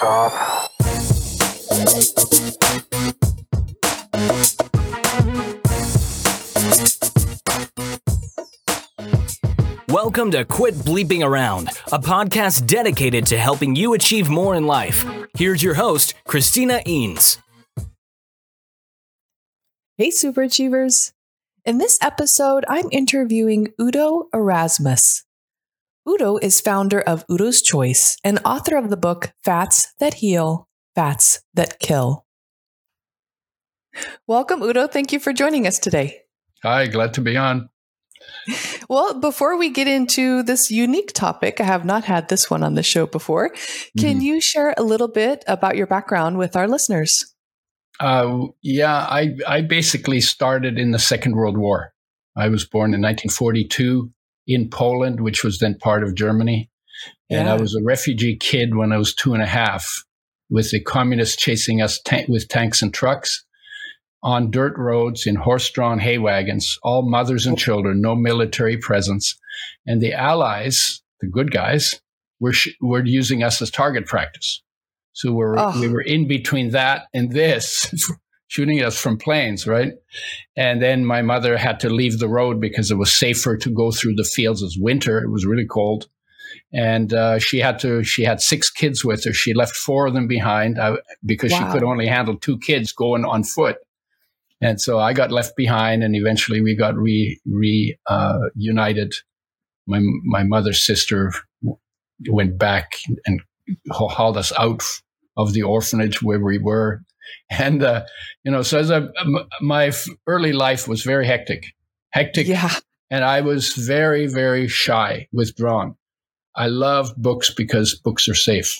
Liftoff. Welcome to Quit Bleeping Around, a podcast dedicated to helping you achieve more in life. Here's your host, Christina Eanes. Hey, super achievers. In this episode, I'm interviewing Udo Erasmus. Udo is founder of Udo's Choice and author of the book Fats That Heal, Fats That Kill. Welcome, Udo. Thank you for joining us today. Hi, glad to be on. Well, before we get into this unique topic, I have not had this one on the show before. Can Mhm. you share a little bit about your background with our listeners? Uh, yeah, I, I basically started in the Second World War. I was born in 1942 in Poland, which was then part of Germany. And I was a refugee kid when I was two and a half, with the communists chasing us ta- with tanks and trucks on dirt roads in horse drawn hay wagons, all mothers and children, no military presence. And the Allies, the good guys, were, sh- were using us as target practice. So we're, Oh. we were in between that and this, shooting us from planes, right? And then my mother had to leave the road because it was safer to go through the fields as winter. It was really cold. And uh, she had to. She had six kids with her. She left four of them behind uh, because she could only handle two kids going on foot. And so I got left behind, and eventually we got re re uh, united. My my mother's sister went back and hauled us out of the orphanage where we were, and uh, you know, so as a my early life was very hectic, hectic, Yeah. and I was very very shy, withdrawn. I loved books because books are safe.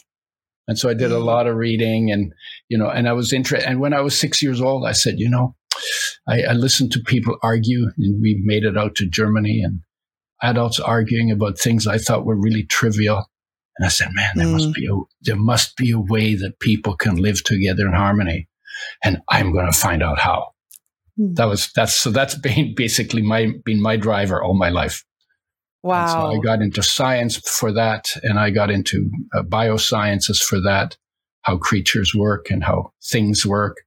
And so I did a lot of reading and, you know, and I was interested. And when I was six years old, I said, you know, I, I listened to people argue and we made it out to Germany and adults arguing about things I thought were really trivial. And I said, man, there Mm. must be a, there must be a way that people can live together in harmony. And I'm going to find out how. Mm. That was, that's, so that's been basically my, been my driver all my life. And Wow. so I got into science for that, and I got into uh, biosciences for that, how creatures work and how things work,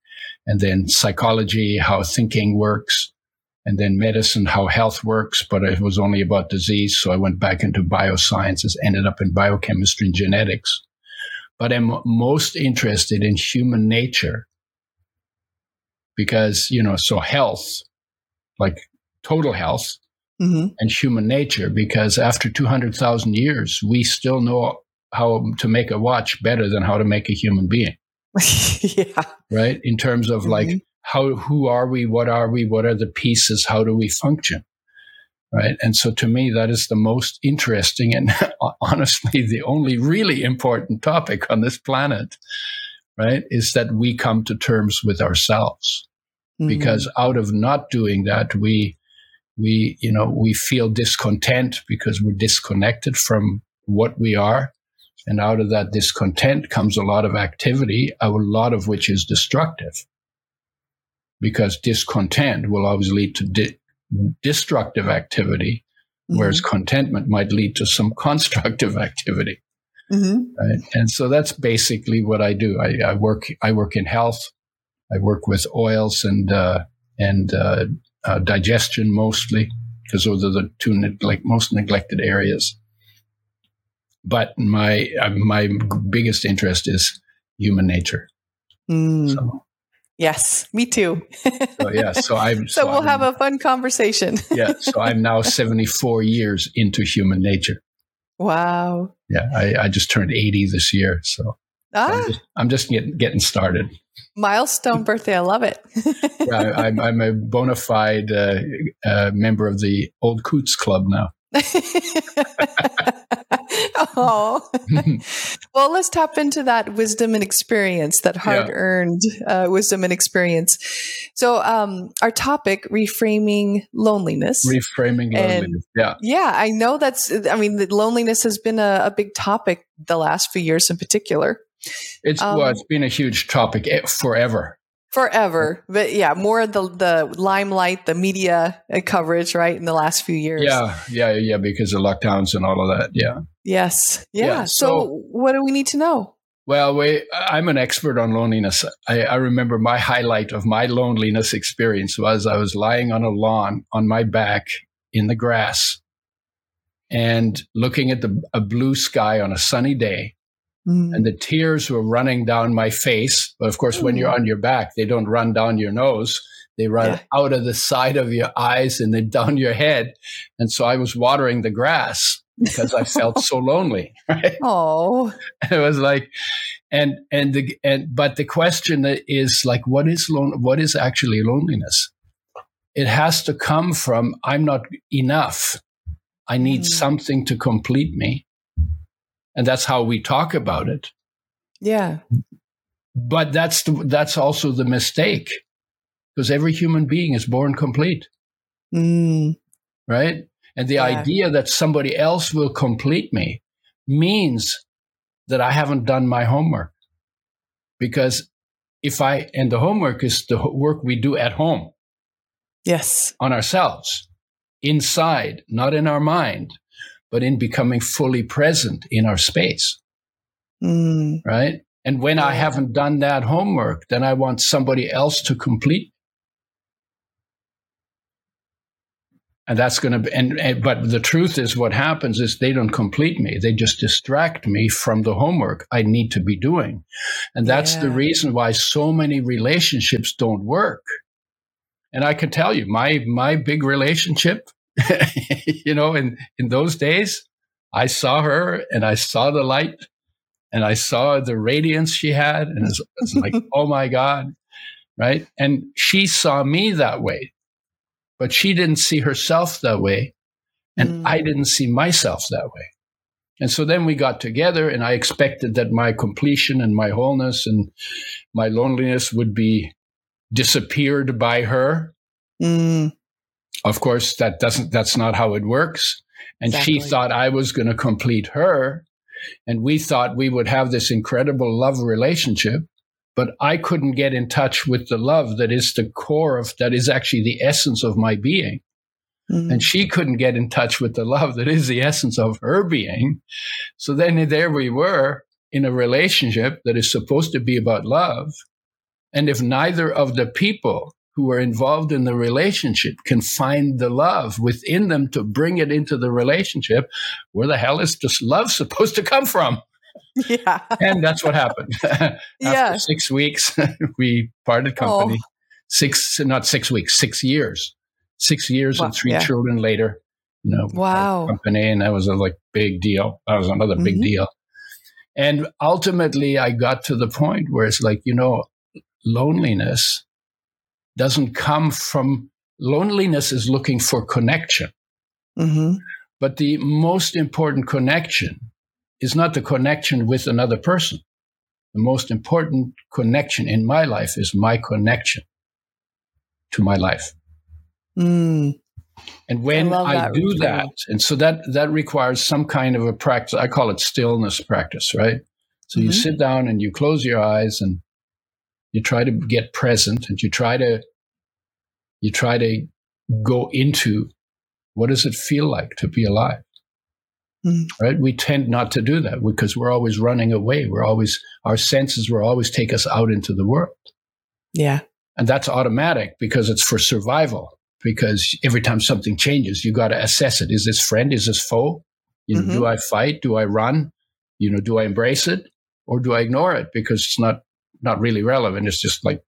and then psychology, how thinking works, and then medicine, how health works. But it was only about disease, so I went back into biosciences, ended up in biochemistry and genetics. But I'm most interested in human nature because, you know, so health, like total health, hmm and human nature because after 200,000 years, we still know how to make a watch better than how to make a human being, yeah. right? In terms of like, Mhm. how, who are we? What are we? What are the pieces? How do we function? Right. And so to me, that is the most interesting and honestly, the only really important topic on this planet, right? Is that we come to terms with ourselves Mhm. because out of not doing that, we, we, you know, we feel discontent because we're disconnected from what we are. And out of that discontent comes a lot of activity, a lot of which is destructive. Because discontent will always lead to di- destructive activity, whereas contentment might lead to some constructive activity. Mhm. Right? And so that's basically what I do. I, I work. I work in health. I work with oils and uh, and uh, uh, digestion mostly because those are the two like most neglected areas. But my uh, my biggest interest is human nature. Mm. So, Yes, me too. so yeah. So I'm. So we'll I'm- have a fun conversation. yeah. So I'm now 74 years into human nature. Wow. Yeah. I, I just turned 80 this year. So Ah, I'm just, I'm just getting getting started. milestone birthday. I love it. Yeah, I, I'm, I'm a bona fide uh, uh, member of the Old Coots Club now. oh. well, let's tap into that wisdom and experience, that hard earned uh, wisdom and experience. So, um, our topic reframing loneliness. Reframing And- loneliness. Yeah, yeah, I know that's, I mean, loneliness has been a, a big topic the last few years in particular. it's Um, well, it's been a huge topic eh, forever. Forever, but yeah, more the the limelight, the media coverage, right, in the last few years. Yeah, yeah, yeah, because of lockdowns and all of that. Yeah. Yes. Yeah. Yeah, so, so- what do we need to know? Well, we, I'm an expert on loneliness. I, I, remember my highlight of my loneliness experience was I was lying on a lawn on my back in the grass and looking at the, a blue sky on a sunny day. Mm. And the tears were running down my face. But of course, mm. when you're mm. on your back, they don't run down your nose. They run yeah. out of the side of your eyes and then down your head. And so I was watering the grass because I felt so lonely. Right? Oh, it was like, and and the and but the question is like, what is lon- What is actually loneliness? It has to come from I'm not enough. I need mm. something to complete me, and that's how we talk about it. Yeah, but that's the, that's also the mistake because every human being is born complete. Mm. Right? And the yeah. idea that somebody else will complete me means that I haven't done my homework. Because if I, and the homework is the work we do at home. Yes. On ourselves, inside, not in our mind, but in becoming fully present in our space. Mm. Right? And when yeah. I haven't done that homework, then I want somebody else to complete and that's going to be and, and, but the truth is what happens is they don't complete me. They just distract me from the homework i need to be doing. And that's yeah. the reason why so many relationships don't work. And i can tell you my my big relationship you know in in those days i saw her and i saw the light and i saw the radiance she had and it's, it's like oh my god right? And she saw me that way but she didn't see herself that way. And mm. I didn't see myself that way. And so then we got together, and I expected that my completion and my wholeness and my loneliness would be disappeared by her. Mm. Of course, that doesn't, that's not how it works. And exactly. she thought I was going to complete her. And we thought we would have this incredible love relationship but I couldn't get in touch with the love that is the core of that is actually the essence of my being. Mm-hmm. And she couldn't get in touch with the love that is the essence of her being. So then there we were in a relationship that is supposed to be about love. And if neither of the people who are involved in the relationship can find the love within them to bring it into the relationship, where the hell is this love supposed to come from? Yeah. and that's what happened. After yeah. six weeks, we parted company. Oh. Six, not six weeks, six years. Six years wow. and three yeah. children later, you know, wow. company. And that was a like big deal. That was another mm-hmm. big deal. And ultimately, I got to the point where it's like, you know, loneliness doesn't come from loneliness is looking for connection. Mm-hmm. But the most important connection is not the connection with another person. The most important connection in my life is my connection to my life. Mm. And when I, I do that, and so that that requires some kind of a practice. I call it stillness practice, right? So mm-hmm. you sit down and you close your eyes and you try to get present and you try to you try to go into what does it feel like to be alive? Mm. Right? We tend not to do that because we're always running away. We're always, our senses will always take us out into the world. Yeah. And that's automatic because it's for survival. Because every time something changes, you got to assess it. Is this friend? Is this foe? You know, mm-hmm. do I fight? Do I run? You know, do I embrace it or do I ignore it because it's not not really relevant? It's just like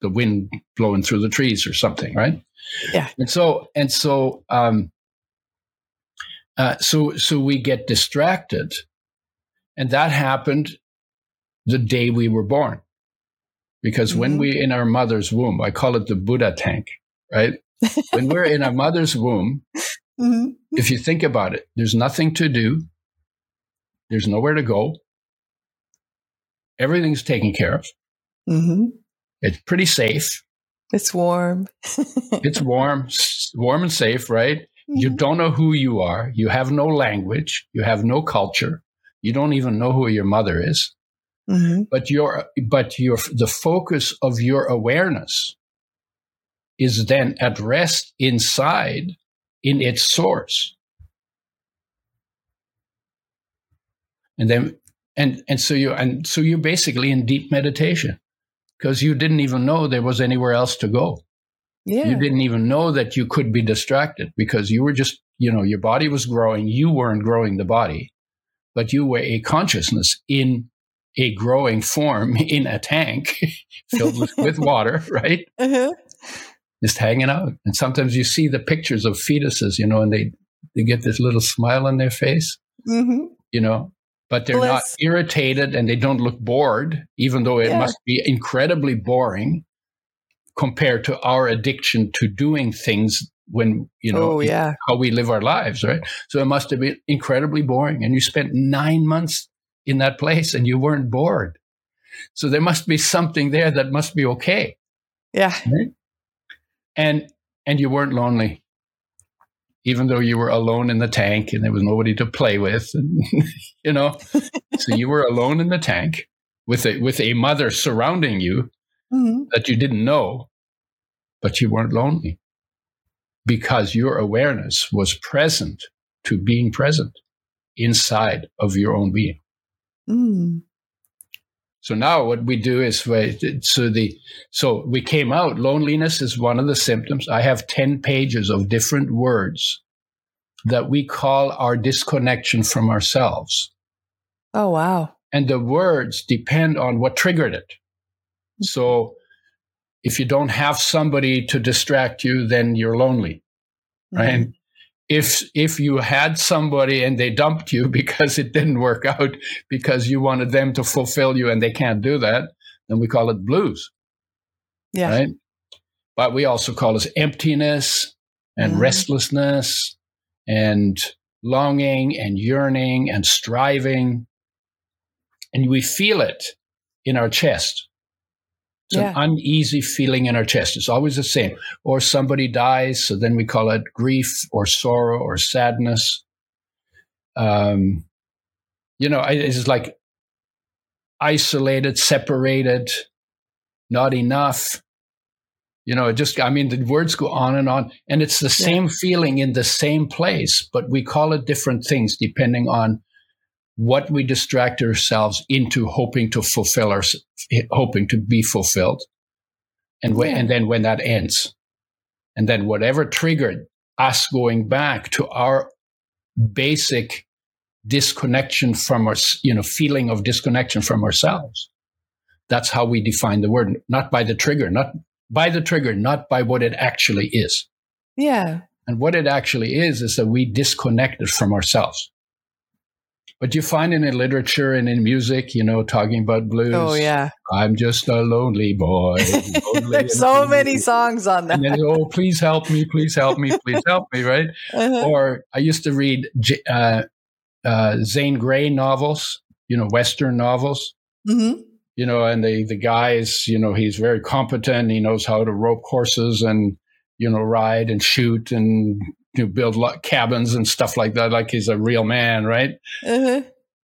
the wind blowing through the trees or something, right? Yeah. And so and so um, uh, so, so we get distracted. And that happened the day we were born. Because mm-hmm. when we in our mother's womb, I call it the Buddha tank, right? when we're in our mother's womb, mm-hmm. if you think about it, there's nothing to do. There's nowhere to go. Everything's taken care of. Mm-hmm. It's pretty safe. It's warm. it's warm, warm and safe, right? You mm-hmm. don't know who you are. You have no language. You have no culture. You don't even know who your mother is. Mm-hmm. But your, but your, the focus of your awareness is then at rest inside in its source. And then and and so you and so you're basically in deep meditation because you didn't even know there was anywhere else to go. Yeah. You didn't even know that you could be distracted because you were just, you know, your body was growing. You weren't growing the body, but you were a consciousness in a growing form in a tank filled with, with water, right? Uh-huh. Just hanging out. And sometimes you see the pictures of fetuses, you know, and they, they get this little smile on their face, Mm-hmm. you know, but they're not irritated and they don't look bored, even though it Yeah. must be incredibly boring compared to our addiction to doing things when, you know, oh yeah. how we live our lives, right? So it must have been incredibly boring. And you spent nine months in that place and you weren't bored. So there must be something there that must be okay. Yeah. And and you weren't lonely. Even though you were alone in the tank and there was nobody to play with, and, you know. so you were alone in the tank with a with a mother surrounding you Mhm. that you didn't know, but you weren't lonely because your awareness was present to being present inside of your own being. Mm. So now what we do is we, so the so we came out loneliness is one of the symptoms. I have 10 pages of different words that we call our disconnection from ourselves. Oh wow. and the words depend on what triggered it. So if you don't have somebody to distract you, then you're lonely, right? Mhm. If if you had somebody and they dumped you because it didn't work out because you wanted them to fulfill you and they can't do that, then we call it blues, Yeah. right? But we also call this emptiness and Mhm. restlessness and longing and yearning and striving. And we feel it in our chest. It's Yeah. an uneasy feeling in our chest. It's always the same. Or somebody dies, so then we call it grief or sorrow or sadness. Um, you know, it's like isolated, separated, not enough. You know, it just, I mean, the words go on and on, and it's the Yeah. same feeling in the same place, but we call it different things depending on what we distract ourselves into hoping to fulfill our, hoping to be fulfilled. And when, Yeah. and then when that ends, and then whatever triggered us going back to our basic disconnection from our, you know, feeling of disconnection from ourselves. That's how we define the word, not by the trigger, not by the trigger, not by what it actually is. Yeah. And what it actually is, is that we disconnected from ourselves. But you find it in the literature and in music, you know, talking about blues. Oh yeah. I'm just a lonely boy. lonely There's so many songs on that. Then, oh, please help me, please help me, please help me, right? Uh-huh. Or I used to read J- uh, uh, Zane Grey novels, you know, Western novels, Mhm. you know, and the, the guy is, you know, he's very competent. He knows how to rope horses and, you know, ride and shoot and you know, build cabins and stuff like that. Like he's a real man, right? Uh-huh.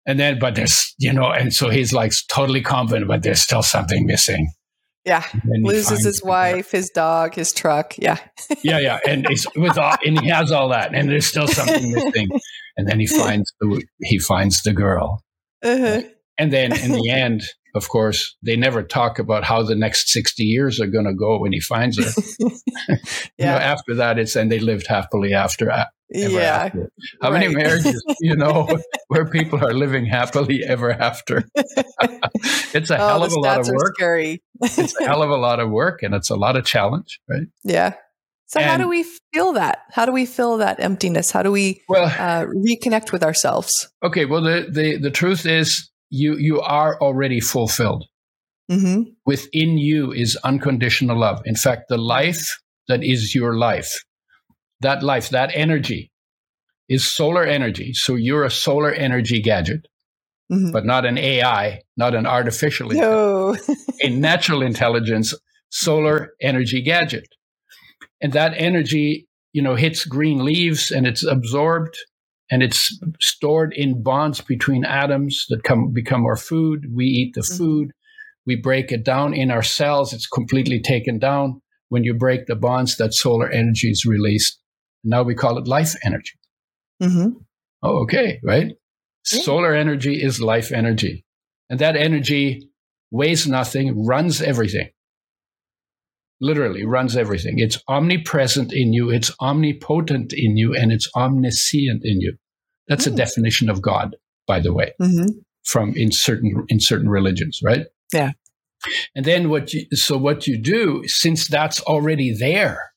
And then, but there's, you know, and so he's like totally confident, but there's still something missing. Yeah. And then he Loses his wife, his dog, his truck. Yeah. yeah, yeah, and it's with all, and he has all that, and there's still something missing, and then he finds the he finds the girl, Uh-huh. and then in the end, of course, they never talk about how the next sixty years are going to go when he finds her. You know, after that, it's and they lived happily after. ever Yeah. after. How many marriages, you know, where people are living happily ever after? it's a Oh, hell of a lot of work. scary. It's a hell of a lot of work, and it's a lot of challenge, right? yeah. So how do we feel that? How do we feel that emptiness? How do we Well, uh, reconnect with ourselves? Okay, well the, the the truth is you you are already fulfilled. Mm-hmm. Within you is unconditional love. In fact, the life that is your life, that life, that energy is solar energy. So you're a solar energy gadget, Mm-hmm. but not an AI, not an artificial intelligence, No. a natural intelligence solar energy gadget. And that energy, you know, hits green leaves and it's absorbed and it's stored in bonds between atoms that come become our food. We eat the Mhm. food. We break it down in our cells. It's completely taken down. When you break the bonds, that solar energy is released. Now we call it life energy. mm-hmm. Oh, okay, right? Yeah. Solar energy is life energy. And that energy weighs nothing, runs everything. Literally runs everything. It's omnipresent in you, it's omnipotent in you, and it's omniscient in you. That's mm. a definition of God, by the way, mm-hmm. from in certain in certain religions, right? Yeah. And then what you so what you do, since that's already there,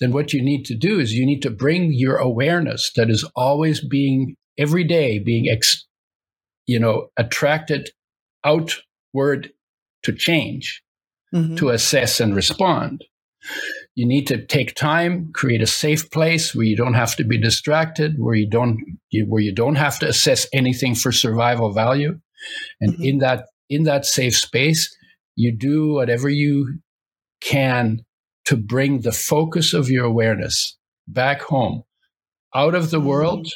then what you need to do is you need to bring your awareness that is always being every day being ex, you know attracted outward to change mm-hmm. to assess and respond you need to take time create a safe place where you don't have to be distracted where you don't where you don't have to assess anything for survival value and mm-hmm. in that in that safe space you do whatever you can to bring the focus of your awareness back home, out of the world,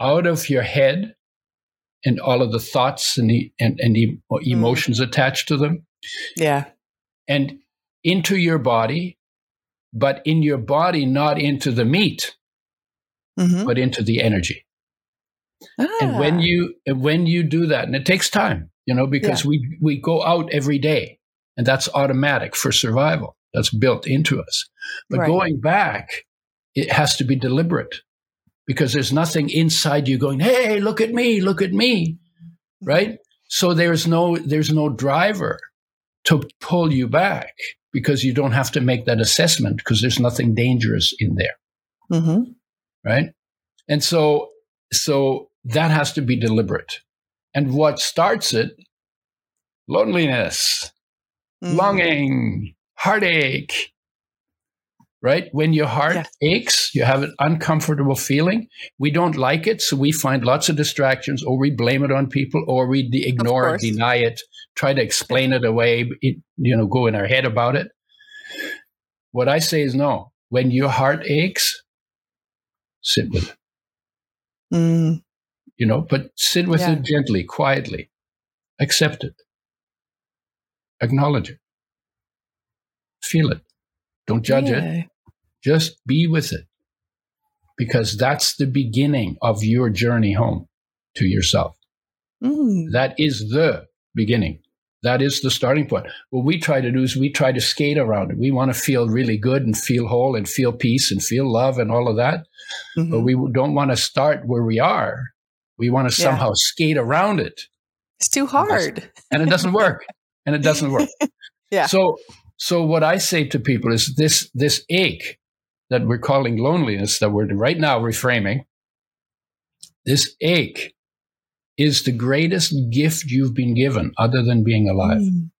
out of your head, and all of the thoughts and the, and, and the emotions mm. attached to them. Yeah. And into your body, but in your body, not into the meat, mm-hmm. but into the energy. Ah. And when ah. you and when you do that, and it takes time, you know, because yeah. we we go out every day, and that's automatic for survival that's built into us. But right. going back, it has to be deliberate because there's nothing inside you going, "Hey, look at me, look at me." Right? So there's no there's no driver to pull you back because you don't have to make that assessment because there's nothing dangerous in there. Mm-hmm. Right? And so so that has to be deliberate. And what starts it? Loneliness, mm-hmm. longing, heartache. Right? When your heart yeah. aches, you have an uncomfortable feeling. We don't like it, so we find lots of distractions, or we blame it on people, or we de- ignore it, deny it, try to explain it away, it, you know, go in our head about it. What I say is no. When your heart aches, sit with it. Mm. You know, but sit with yeah. it gently, quietly. Accept it. Acknowledge it. Feel it. Don't judge yeah. it. Just be with it. Because that's the beginning of your journey home to yourself. Mm. That is the beginning. That is the starting point. What we try to do is we try to skate around it. We want to feel really good and feel whole and feel peace and feel love and all of that. Mm-hmm. But we don't want to start where we are. We want to yeah. somehow skate around it. It's too hard. And it doesn't work. and it doesn't work. yeah. So so what I say to people is this this ache that we're calling loneliness that we're right now reframing. This ache is the greatest gift you've been given other than being alive. Mm.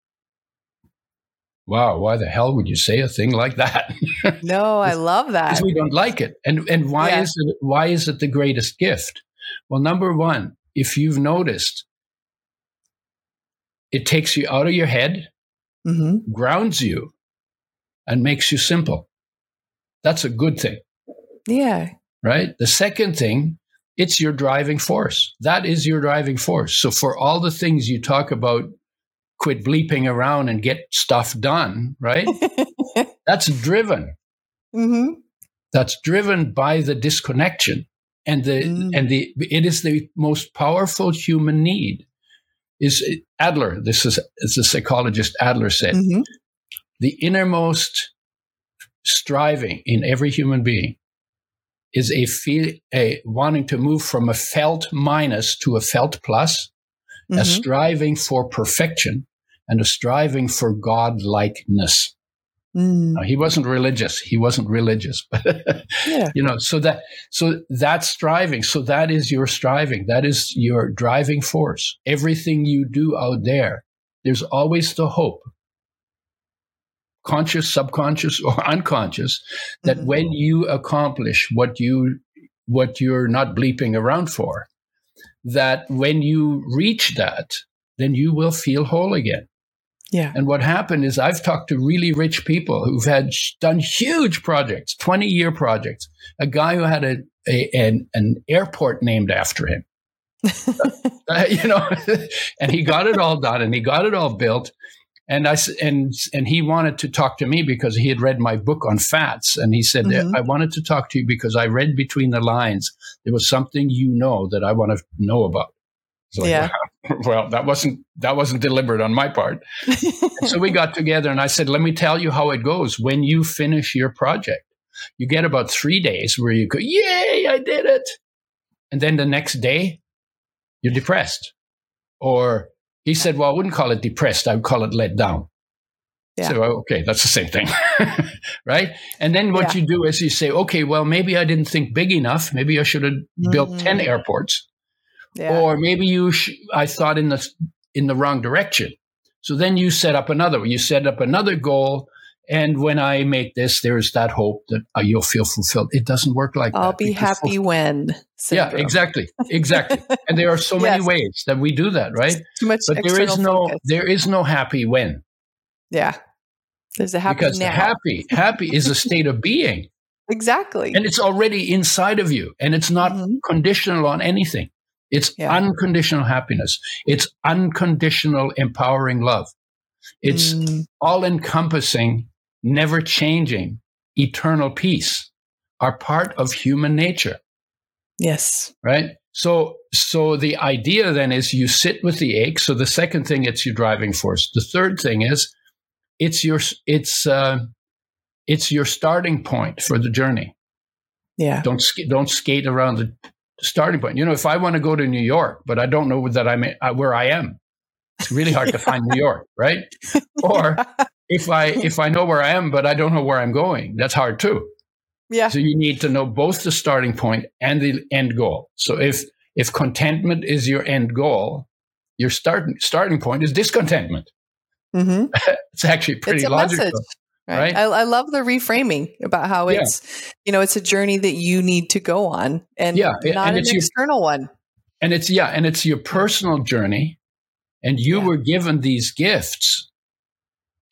Wow, why the hell would you say a thing like that? no, I love that. Because we don't like it. And and why yeah. is it why is it the greatest gift? Well, number one, if you've noticed, it takes you out of your head mm-hmm. grounds you and makes you simple. That's a good thing. Yeah. Right? The second thing, it's your driving force. That is your driving force. So for all the things you talk about, quit bleeping around and get stuff done, right? That's driven. Mm-hmm. That's driven by the disconnection. And the mm. and the it is the most powerful human need is Adler. This is as the psychologist Adler said. Mm-hmm. The innermost striving in every human being is a feel a wanting to move from a felt minus to a felt plus, mm-hmm. a striving for perfection and a striving for godlikeness. Mm. Now, he wasn't religious. He wasn't religious, but yeah. you know, so that so that's striving. So that is your striving. That is your driving force. Everything you do out there, there's always the hope, conscious, subconscious, or unconscious, that mm-hmm. when you accomplish what you what you're not bleeping around for, that when you reach that, then you will feel whole again. Yeah. And what happened is I've talked to really rich people who've had done huge projects, 20 year projects. A guy who had a, a an, an airport named after him. uh, you know, and he got it all done and he got it all built. And I and and he wanted to talk to me because he had read my book on fats, and he said mm-hmm. I wanted to talk to you because I read between the lines. There was something you know that I want to know about. Like, yeah. Well, that wasn't that wasn't deliberate on my part. so we got together, and I said, "Let me tell you how it goes when you finish your project. You get about three days where you go, yay, I did it, and then the next day, you're depressed, or he said, Well, I wouldn't call it depressed, I would call it let down. Yeah. So, okay, that's the same thing. right. And then what yeah. you do is you say, Okay, well, maybe I didn't think big enough. Maybe I should have mm-hmm. built 10 airports. Yeah. Or maybe you, sh- I thought in the, in the wrong direction. So then you set up another, you set up another goal and when I make this, there is that hope that uh, you'll feel fulfilled. It doesn't work like I'll that. I'll be happy when. Syndrome. Yeah, exactly, exactly. and there are so yes. many ways that we do that, right? Too much. But there is no, focus. there is no happy when. Yeah, there's a happy because now. happy, happy is a state of being. Exactly. And it's already inside of you, and it's not mm-hmm. conditional on anything. It's yeah. unconditional happiness. It's unconditional empowering love. It's mm. all encompassing never changing, eternal peace are part of human nature. Yes. Right? So so the idea then is you sit with the ache. So the second thing it's your driving force. The third thing is it's your it's uh, it's your starting point for the journey. Yeah. Don't don't skate around the starting point. You know, if I want to go to New York, but I don't know that I'm uh, where I am, it's really hard to find New York, right? Or if I if I know where I am, but I don't know where I'm going, that's hard too. Yeah. So you need to know both the starting point and the end goal. So if if contentment is your end goal, your starting starting point is discontentment. Mm-hmm. it's actually pretty it's logical. Message, right? right? I, I, love the reframing about how yeah. it's you know it's a journey that you need to go on and yeah, not and an external your, one. And it's yeah, and it's your personal journey, and you yeah. were given these gifts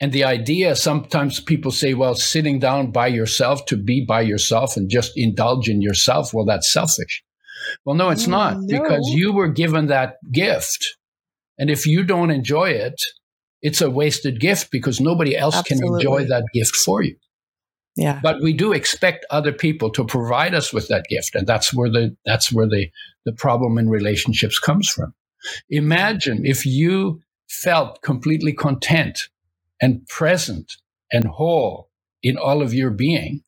and the idea sometimes people say, well, sitting down by yourself to be by yourself and just indulge in yourself, well, that's selfish. Well, no, it's mm, not no. because you were given that gift. And if you don't enjoy it, it's a wasted gift because nobody else Absolutely. can enjoy that gift for you. Yeah. But we do expect other people to provide us with that gift. And that's where the that's where the, the problem in relationships comes from. Imagine if you felt completely content and present and whole in all of your being.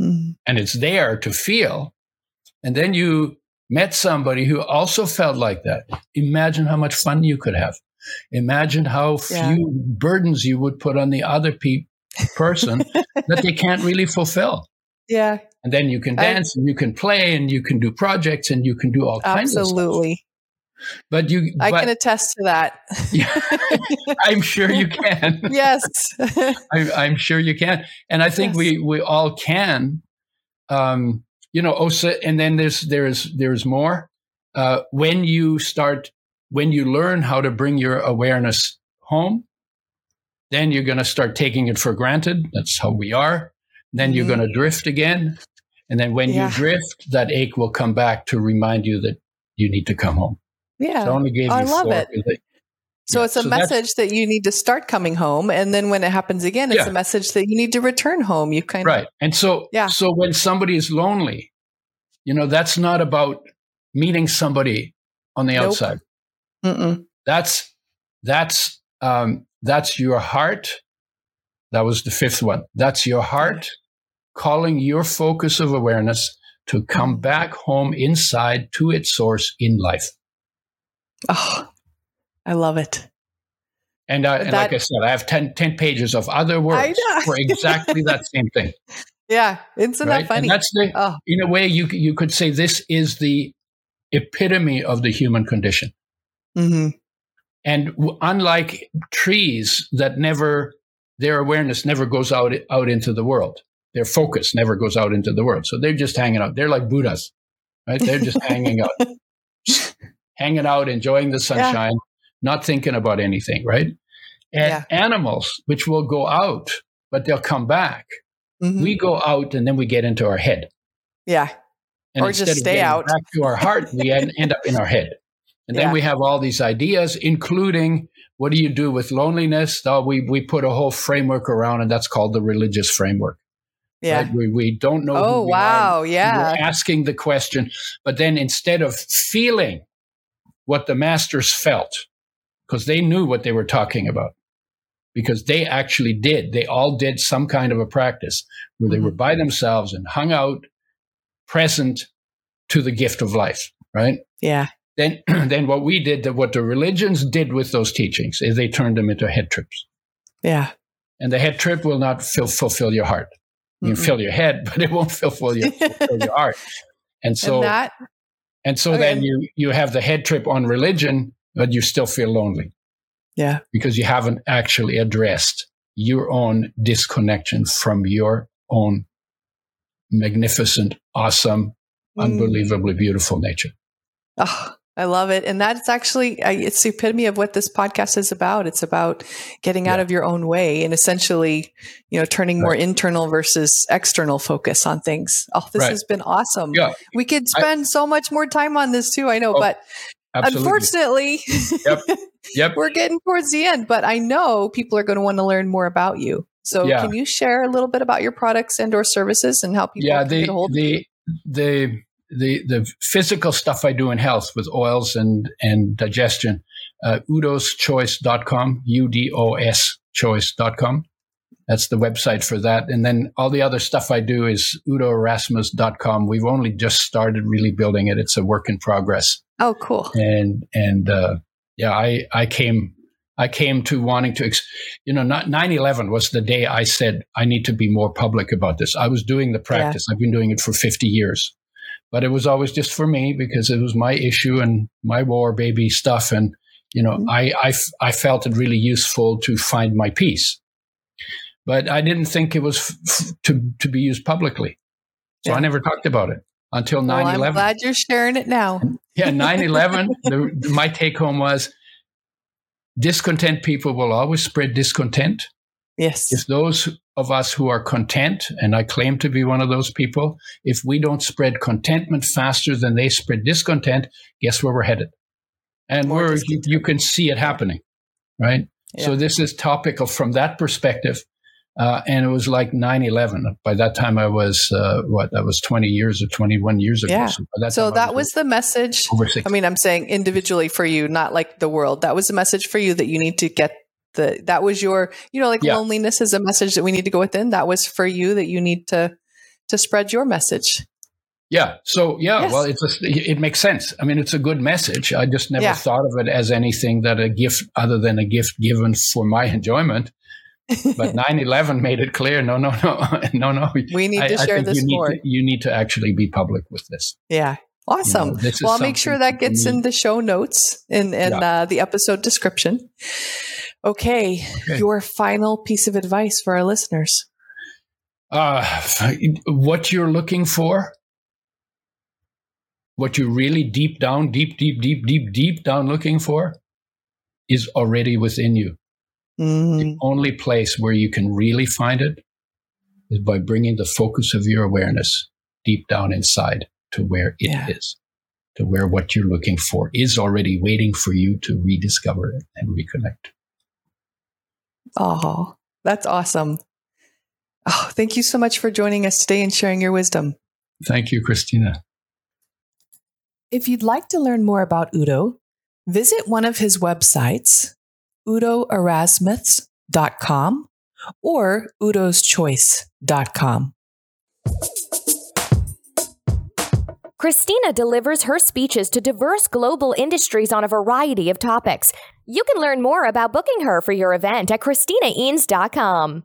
Mm. And it's there to feel. And then you met somebody who also felt like that. Imagine how much fun you could have. Imagine how yeah. few burdens you would put on the other pe- person that they can't really fulfill. Yeah. And then you can dance I, and you can play and you can do projects and you can do all kinds absolutely. of Absolutely. But you, I but, can attest to that. yeah, I'm sure you can. yes, I, am sure you can, and I think yes. we we all can. Um, you know, also, and then there's there's there's more. Uh, when you start, when you learn how to bring your awareness home, then you're going to start taking it for granted. That's how we are. Then mm-hmm. you're going to drift again. And then when yeah. you drift, that ache will come back to remind you that you need to come home. Yeah. So I gave I love it. So yeah, it's a so message that you need to start coming home, and then when it happens again, it's yeah. a message that you need to return home. You kind right. of right, and so yeah. So when somebody is lonely, you know, that's not about meeting somebody on the nope. outside. Mm-mm. That's that's um, that's your heart. That was the fifth one. That's your heart calling your focus of awareness to come mm. back home inside to its source in life. Oh, I love it. And, uh, and like I said, I have 10, 10 pages of other words for exactly that same thing. Yeah, isn't right? that funny? And that's the, oh. in a way, you you could say this is the epitome of the human condition. Mm-hmm. And w- unlike trees that never, their awareness never goes out out into the world. Their focus never goes out into the world. So they're just hanging out. They're like Buddhas, right? They're just hanging out. Hanging out, enjoying the sunshine, yeah. not thinking about anything, right? And yeah. animals, which will go out, but they'll come back. Mm-hmm. We go out and then we get into our head. Yeah. And or just stay out. Back to our heart, we end up in our head. And then yeah. we have all these ideas, including what do you do with loneliness? Oh, we, we put a whole framework around and that's called the religious framework. Yeah. Right? We, we don't know. Oh, wow. Are. Yeah. We're asking the question, but then instead of feeling what the masters felt, because they knew what they were talking about, because they actually did, they all did some kind of a practice where they mm-hmm. were by themselves and hung out, present to the gift of life, right? Yeah. Then, then what we did, that what the religions did with those teachings is they turned them into head trips. Yeah. And the head trip will not fulfill your heart. You can fill your head, but it won't fulfill your, fulfill your heart. And so and that and so okay. then you you have the head trip on religion, but you still feel lonely. Yeah. Because you haven't actually addressed your own disconnection from your own magnificent, awesome, mm. unbelievably beautiful nature. Oh, I love it. And that's actually, it's the epitome of what this podcast is about. It's about getting yeah. out of your own way and essentially, you know, turning more internal versus external focus on things. Oh, this right. has been awesome. Yeah. We could spend I, so much more time on this too. I know, oh, but absolutely. unfortunately, yep. Yep. we're getting towards the end, but I know people are going to want to learn more about you. So yeah. can you share a little bit about your products and or services and how people yeah, the, get a hold the, the, the the physical stuff I do in health with oils and and digestion, uh, udoschoice.com, U D O S choice.com. That's the website for that. And then all the other stuff I do is udoerasmus.com. We've only just started really building it. It's a work in progress. Oh, cool. And, and, uh, yeah, I, I came, I came to wanting to, you know, not 9-11 was the day I said, I need to be more public about this. I was doing the practice. Yeah. I've been doing it for 50 years but it was always just for me because it was my issue and my war baby stuff. And, you know, mm-hmm. I, I, I felt it really useful to find my peace, but I didn't think it was f- to, to be used publicly. So yeah. I never talked about it until 9 well, 11. I'm glad you're sharing it now. yeah, 9 11, my take home was discontent people will always spread discontent. Yes. If those of us who are content, and I claim to be one of those people, if we don't spread contentment faster than they spread discontent, guess where we're headed? And where you, you, can see it happening, right? Yeah. So this is topical from that perspective. Uh, and it was like 9-11. By that time, I was, uh, what, that was 20 years or 21 years ago. Yeah. So that, so that was, was the message. I mean, I'm saying individually for you, not like the world. That was the message for you that you need to get the that was your you know like yeah. loneliness is a message that we need to go within that was for you that you need to to spread your message yeah so yeah yes. well it's a, it makes sense i mean it's a good message i just never yeah. thought of it as anything that a gift other than a gift given for my enjoyment but 9-11 made it clear no no no no no we need to share this you more need to, you need to actually be public with this yeah Awesome. You know, well, I'll make sure that gets in the show notes in, in yeah. uh, the episode description. Okay, okay, your final piece of advice for our listeners. Uh, what you're looking for, what you're really deep down, deep, deep, deep, deep, deep down looking for, is already within you. Mm. The only place where you can really find it is by bringing the focus of your awareness deep down inside to where it yeah. is, to where what you're looking for is already waiting for you to rediscover it and reconnect. Oh, that's awesome. Oh, thank you so much for joining us today and sharing your wisdom. Thank you, Christina. If you'd like to learn more about Udo, visit one of his websites, udoerasmus.com or udoschoice.com. Christina delivers her speeches to diverse global industries on a variety of topics. You can learn more about booking her for your event at ChristinaEanes.com.